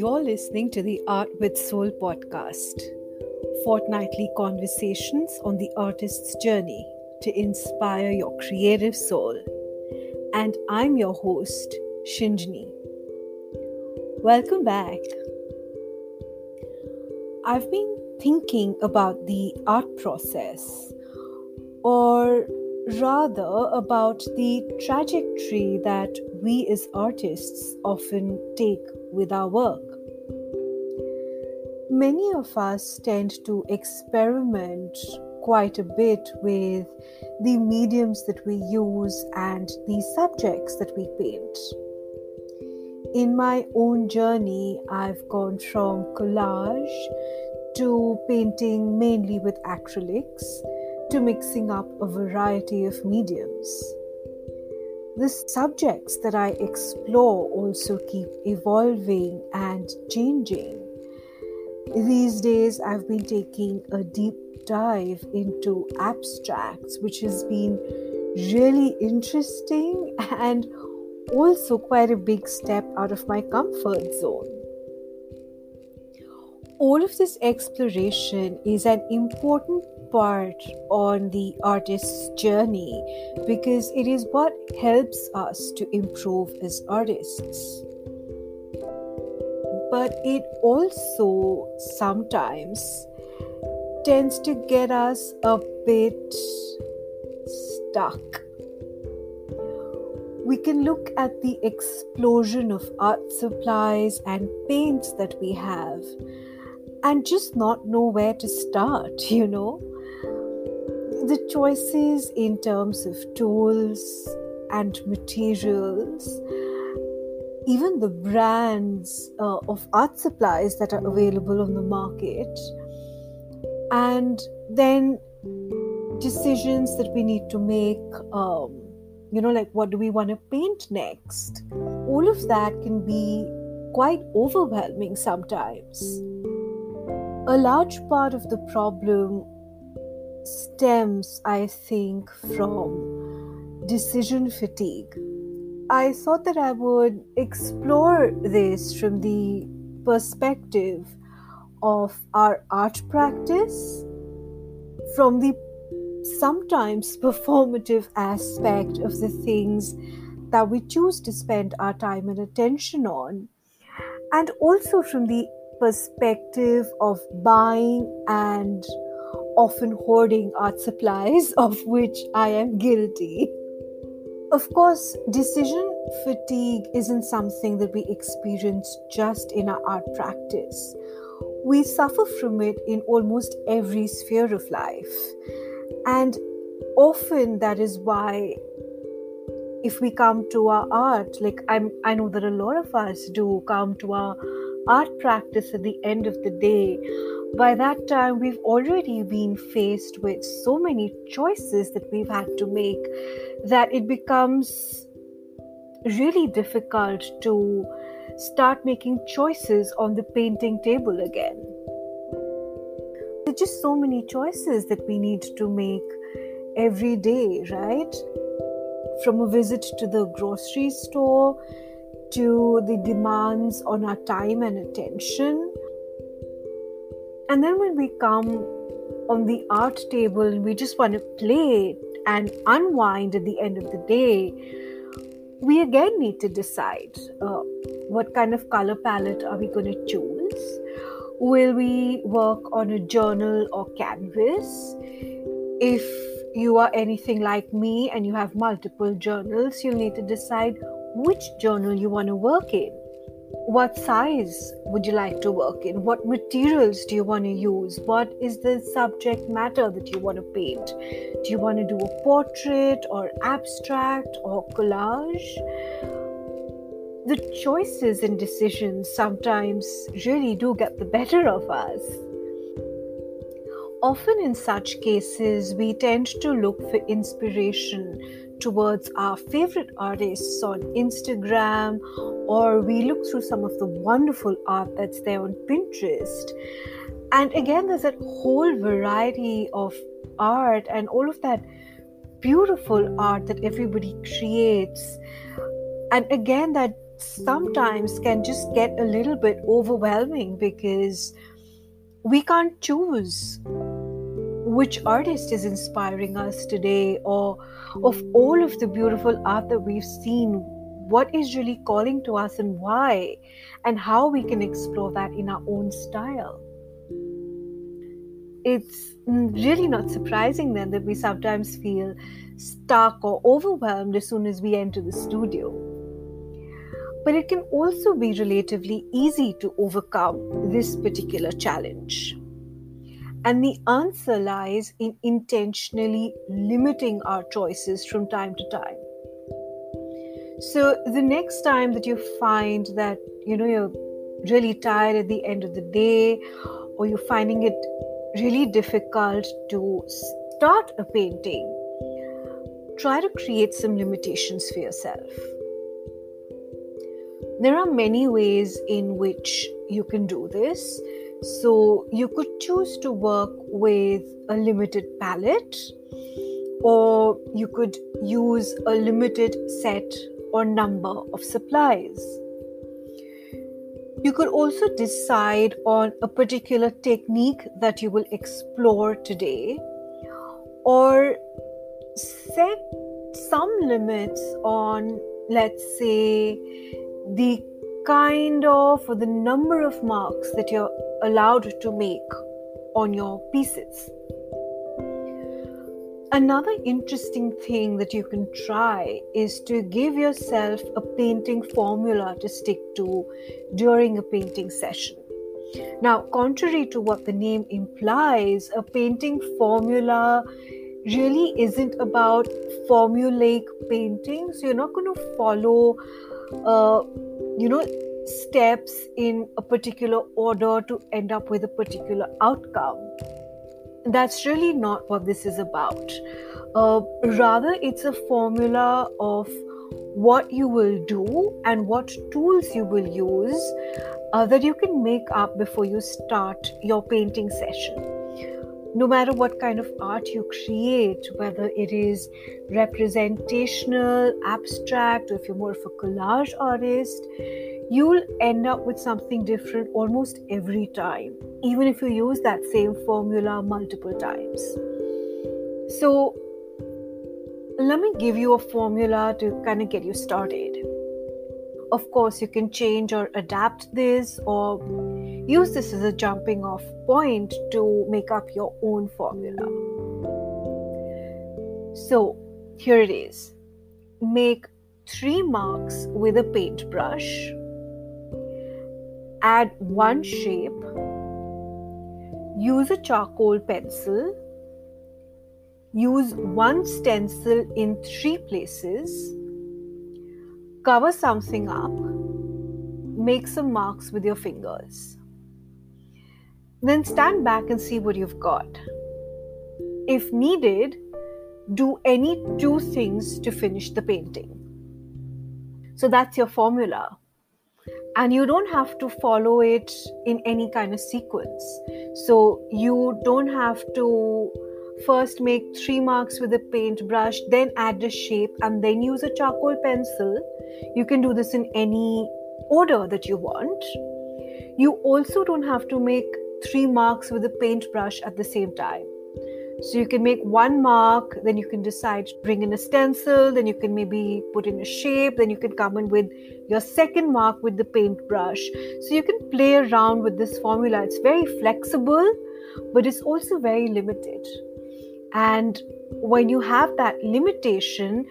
You're listening to the Art with Soul podcast, fortnightly conversations on the artist's journey to inspire your creative soul. And I'm your host, Shinjini. Welcome back. I've been thinking about the art process, or rather about the trajectory that we as artists often take with our work. Many of us tend to experiment quite a bit with the mediums that we use and the subjects that we paint. In my own journey, I've gone from collage to painting mainly with acrylics to mixing up a variety of mediums. The subjects that I explore also keep evolving and changing. These days, I've been taking a deep dive into abstracts, which has been really interesting and also quite a big step out of my comfort zone. All of this exploration is an important part on the artist's journey because it is what helps us to improve as artists. But it also sometimes tends to get us a bit stuck. We can look at the explosion of art supplies and paints that we have and just not know where to start, you know? the choices in terms of tools and materials, even the brands uh, of art supplies that are available on the market, and then decisions that we need to make. Um, you know, like what do we want to paint next? All of that can be quite overwhelming sometimes. A large part of the problem stems, I think, from decision fatigue. I thought that I would explore this from the perspective of our art practice, from the sometimes performative aspect of the things that we choose to spend our time and attention on, and also from the perspective of buying and often hoarding art supplies, of which I am guilty. Of course, decision fatigue isn't something that we experience just in our art practice. We suffer from it in almost every sphere of life. And often that is why if we come to our art, like I'm I know that a lot of us do come to our art practice at the end of the day by that time, we've already been faced with so many choices that we've had to make that it becomes really difficult to start making choices on the painting table again. There's just so many choices that we need to make every day, right? From a visit to the grocery store to the demands on our time and attention and then when we come on the art table we just want to play and unwind at the end of the day, we again need to decide uh, what kind of color palette are we going to choose? Will we work on a journal or canvas? If you are anything like me and you have multiple journals, you'll need to decide which journal you want to work in what size would you like to work in? What materials do you want to use? What is the subject matter that you want to paint? Do you want to do a portrait or abstract or collage? The choices and decisions sometimes really do get the better of us. Often, in such cases, we tend to look for inspiration towards our favorite artists on Instagram, or we look through some of the wonderful art that's there on Pinterest. And again, there's that whole variety of art and all of that beautiful art that everybody creates. And again, that sometimes can just get a little bit overwhelming because we can't choose which artist is inspiring us today or of all of the beautiful art that we've seen what is really calling to us and why and how we can explore that in our own style it's really not surprising then that we sometimes feel stuck or overwhelmed as soon as we enter the studio but it can also be relatively easy to overcome this particular challenge. And the answer lies in intentionally limiting our choices from time to time. So the next time that you find that you know you're really tired at the end of the day or you're finding it really difficult to start a painting, try to create some limitations for yourself there are many ways in which you can do this. So, you could choose to work with a limited palette, or you could use a limited set or number of supplies. You could also decide on a particular technique that you will explore today, or set some limits on, let's say, the kind of or the number of marks that you're allowed to make on your pieces. Another interesting thing that you can try is to give yourself a painting formula to stick to during a painting session. Now, contrary to what the name implies, a painting formula really isn't about formulaic painting. So, you're not going to follow uh, you know steps in a particular order to end up with a particular outcome. That's really not what this is about. Uh, rather it's a formula of what you will do and what tools you will use uh, that you can make up before you start your painting session no matter what kind of art you create, whether it is representational, abstract, or if you're more of a collage artist, you'll end up with something different almost every time, even if you use that same formula multiple times. So, let me give you a formula to kind of get you started. Of course, you can change or adapt this or use this as a jumping off point to make up your own formula. So, here it is. Make three marks with a paintbrush, add one shape, use a charcoal pencil, use one stencil in three places. Cover something up, make some marks with your fingers. Then stand back and see what you've got. If needed, do any two things to finish the painting. So that's your formula. And you don't have to follow it in any kind of sequence. So you don't have to first make three marks with a paintbrush, then add a shape, and then use a charcoal pencil. You can do this in any order that you want. You also don't have to make three marks with a paintbrush at the same time. So you can make one mark, then you can decide to bring in a stencil, then you can maybe put in a shape, then you can come in with your second mark with the paintbrush. So you can play around with this formula. It's very flexible, but it's also very limited. And when you have that limitation,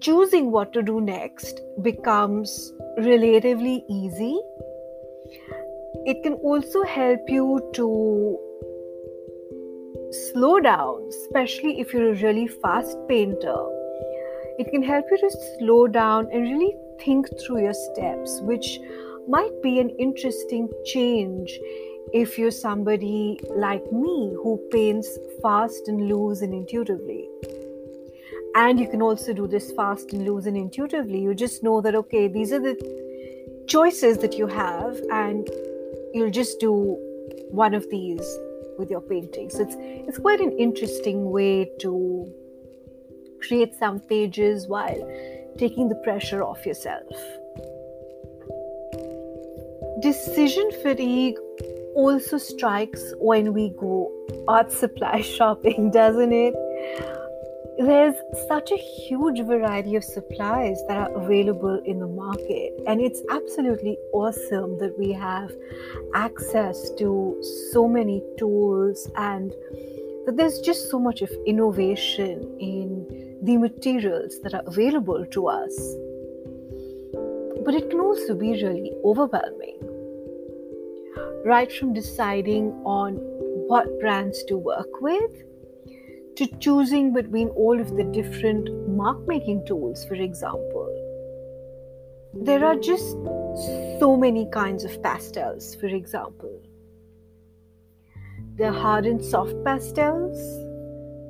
choosing what to do next becomes relatively easy. It can also help you to slow down, especially if you're a really fast painter. It can help you to slow down and really think through your steps, which might be an interesting change if you're somebody like me who paints fast and loose and intuitively. And you can also do this fast and loose and intuitively. You just know that, okay, these are the choices that you have, and you'll just do one of these with your painting. So it's, it's quite an interesting way to create some pages while taking the pressure off yourself. decision fatigue also strikes when we go art supply shopping, doesn't it? There's such a huge variety of supplies that are available in the market, and it's absolutely awesome that we have access to so many tools and that there's just so much of innovation in the materials that are available to us. But it can also be really overwhelming. Right from deciding on what brands to work with to choosing between all of the different mark making tools, for example. There are just so many kinds of pastels, for example. There are hard and soft pastels,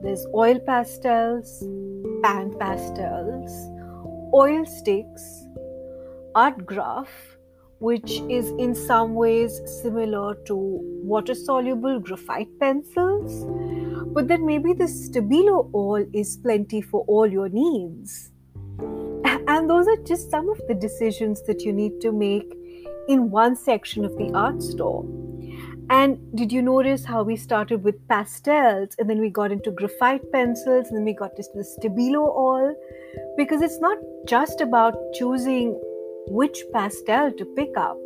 there's oil pastels, pan pastels, oil sticks, ArtGraf, which is in some ways similar to water soluble graphite pencils, but then maybe the Stabilo All is plenty for all your needs. And those are just some of the decisions that you need to make in one section of the art store. And did you notice how we started with pastels and then we got into graphite pencils and then we got to the Stabilo All? Because it's not just about choosing which pastel to pick up,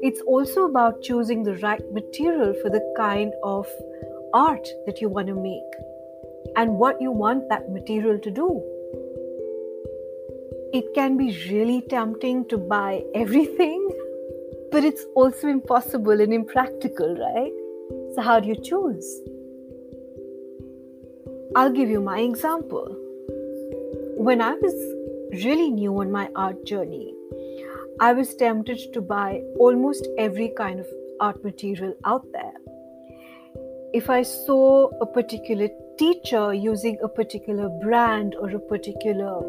it's also about choosing the right material for the kind of art that you want to make and what you want that material to do. It can be really tempting to buy everything but it's also impossible and impractical, right? So, how do you choose? I'll give you my example. When I was really new on my art journey, I was tempted to buy almost every kind of art material out there. If I saw a particular teacher using a particular brand or a particular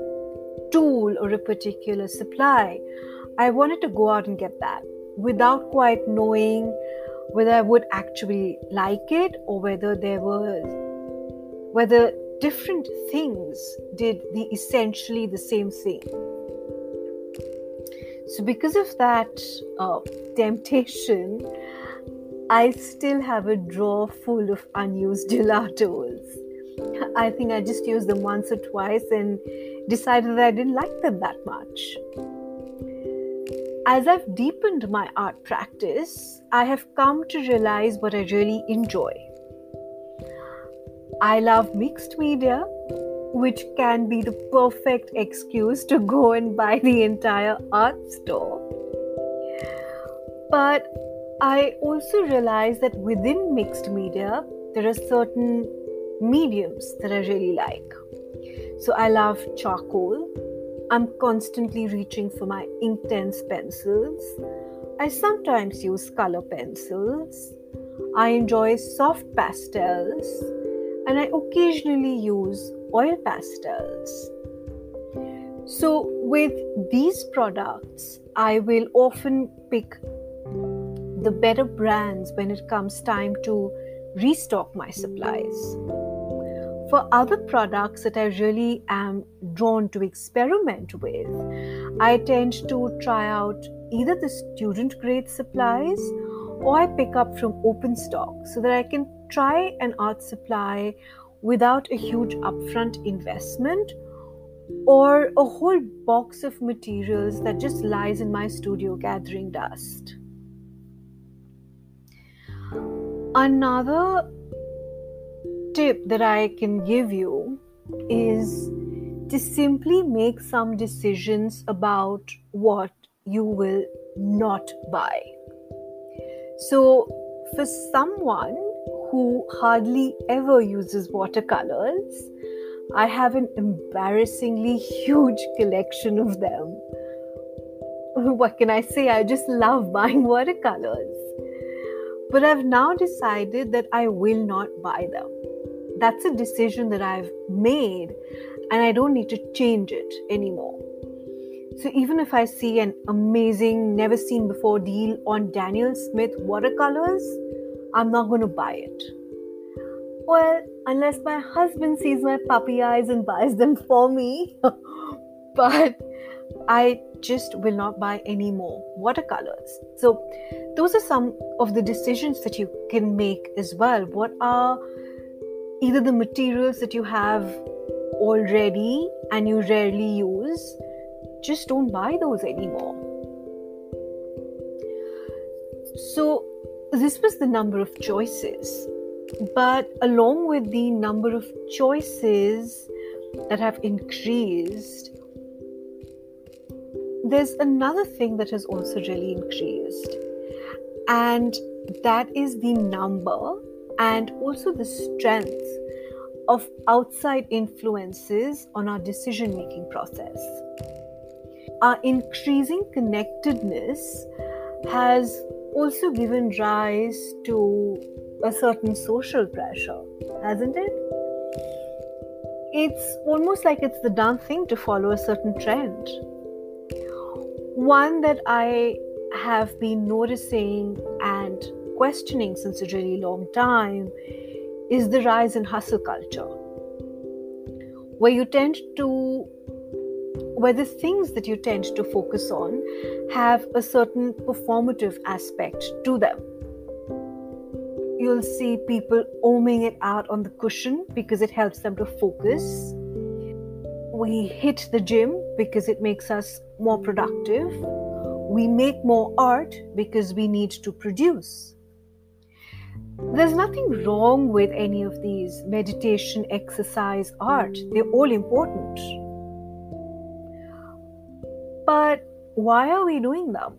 tool or a particular supply, I wanted to go out and get that without quite knowing whether I would actually like it or whether there were whether different things did the essentially the same thing. So because of that uh, temptation, I still have a drawer full of unused gelatos. I think I just used them once or twice and decided that I didn't like them that much as I've deepened my art practice, I have come to realize what I really enjoy. I love mixed media, which can be the perfect excuse to go and buy the entire art store. But I also realize that within mixed media, there are certain mediums that I really like. So I love charcoal, I'm constantly reaching for my Inktense pencils. I sometimes use color pencils. I enjoy soft pastels and I occasionally use oil pastels. So, with these products, I will often pick the better brands when it comes time to restock my supplies. For other products that I really am drawn to experiment with, I tend to try out either the student grade supplies or I pick up from open stock so that I can try an art supply without a huge upfront investment or a whole box of materials that just lies in my studio gathering dust. Another tip that I can give you is to simply make some decisions about what you will not buy. So, for someone who hardly ever uses watercolors, I have an embarrassingly huge collection of them. What can I say? I just love buying watercolors. But I've now decided that I will not buy them that's a decision that I've made and I don't need to change it anymore. So even if I see an amazing, never seen before deal on Daniel Smith watercolors, I'm not going to buy it. Well, unless my husband sees my puppy eyes and buys them for me. but I just will not buy any more watercolors. So, those are some of the decisions that you can make as well. What are either the materials that you have already and you rarely use? Just don't buy those anymore. So, this was the number of choices. But along with the number of choices that have increased, there's another thing that has also really increased, and that is the number and also the strength of outside influences on our decision making process. Our increasing connectedness has also given rise to a certain social pressure, hasn't it? It's almost like it's the done thing to follow a certain trend one that I have been noticing and questioning since a really long time is the rise in hustle culture, where you tend to, where the things that you tend to focus on have a certain performative aspect to them. You'll see people oming it out on the cushion because it helps them to focus. We hit the gym because it makes us more productive. We make more art because we need to produce. There's nothing wrong with any of these meditation, exercise, art. They're all important. But why are we doing them?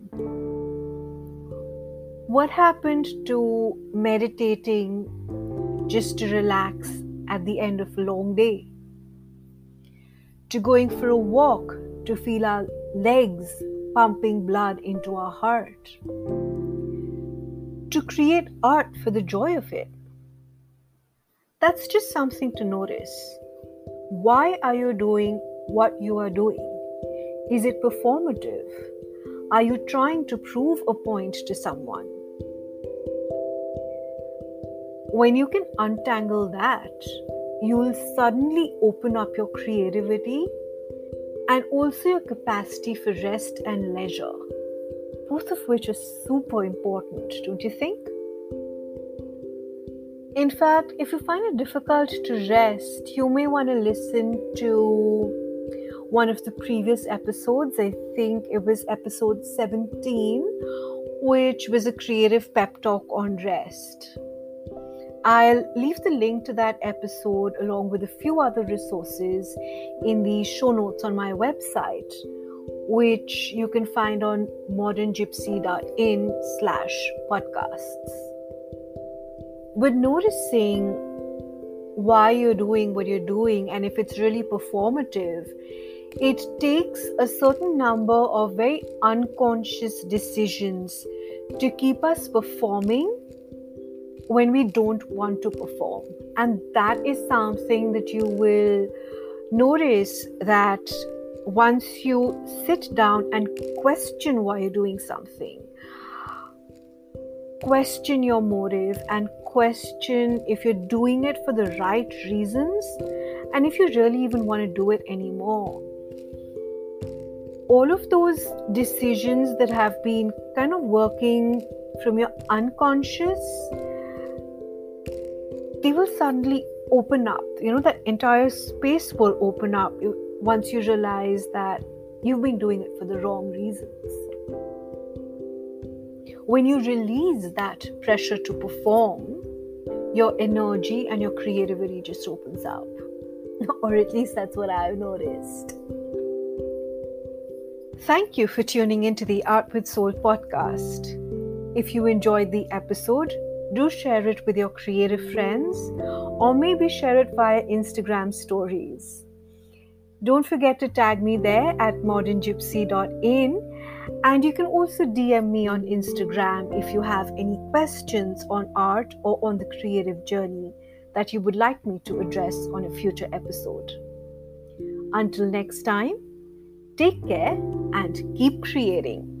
What happened to meditating just to relax at the end of a long day? To going for a walk to feel our legs pumping blood into our heart. To create art for the joy of it. That's just something to notice. Why are you doing what you are doing? Is it performative? Are you trying to prove a point to someone? When you can untangle that, you will suddenly open up your creativity and also your capacity for rest and leisure, both of which are super important, don't you think? In fact, if you find it difficult to rest, you may want to listen to one of the previous episodes. I think it was episode 17, which was a creative pep talk on rest. I'll leave the link to that episode along with a few other resources in the show notes on my website, which you can find on moderngypsy.in slash podcasts. But noticing why you're doing what you're doing and if it's really performative, it takes a certain number of very unconscious decisions to keep us performing when we don't want to perform. And that is something that you will notice that once you sit down and question why you're doing something, question your motive and question if you're doing it for the right reasons and if you really even want to do it anymore. All of those decisions that have been kind of working from your unconscious they will suddenly open up. You know, that entire space will open up once you realize that you've been doing it for the wrong reasons. When you release that pressure to perform, your energy and your creativity just opens up. or at least that's what I've noticed. Thank you for tuning into the Art with Soul podcast. If you enjoyed the episode, do share it with your creative friends or maybe share it via Instagram stories. Don't forget to tag me there at moderngypsy.in and you can also DM me on Instagram if you have any questions on art or on the creative journey that you would like me to address on a future episode. Until next time, take care and keep creating.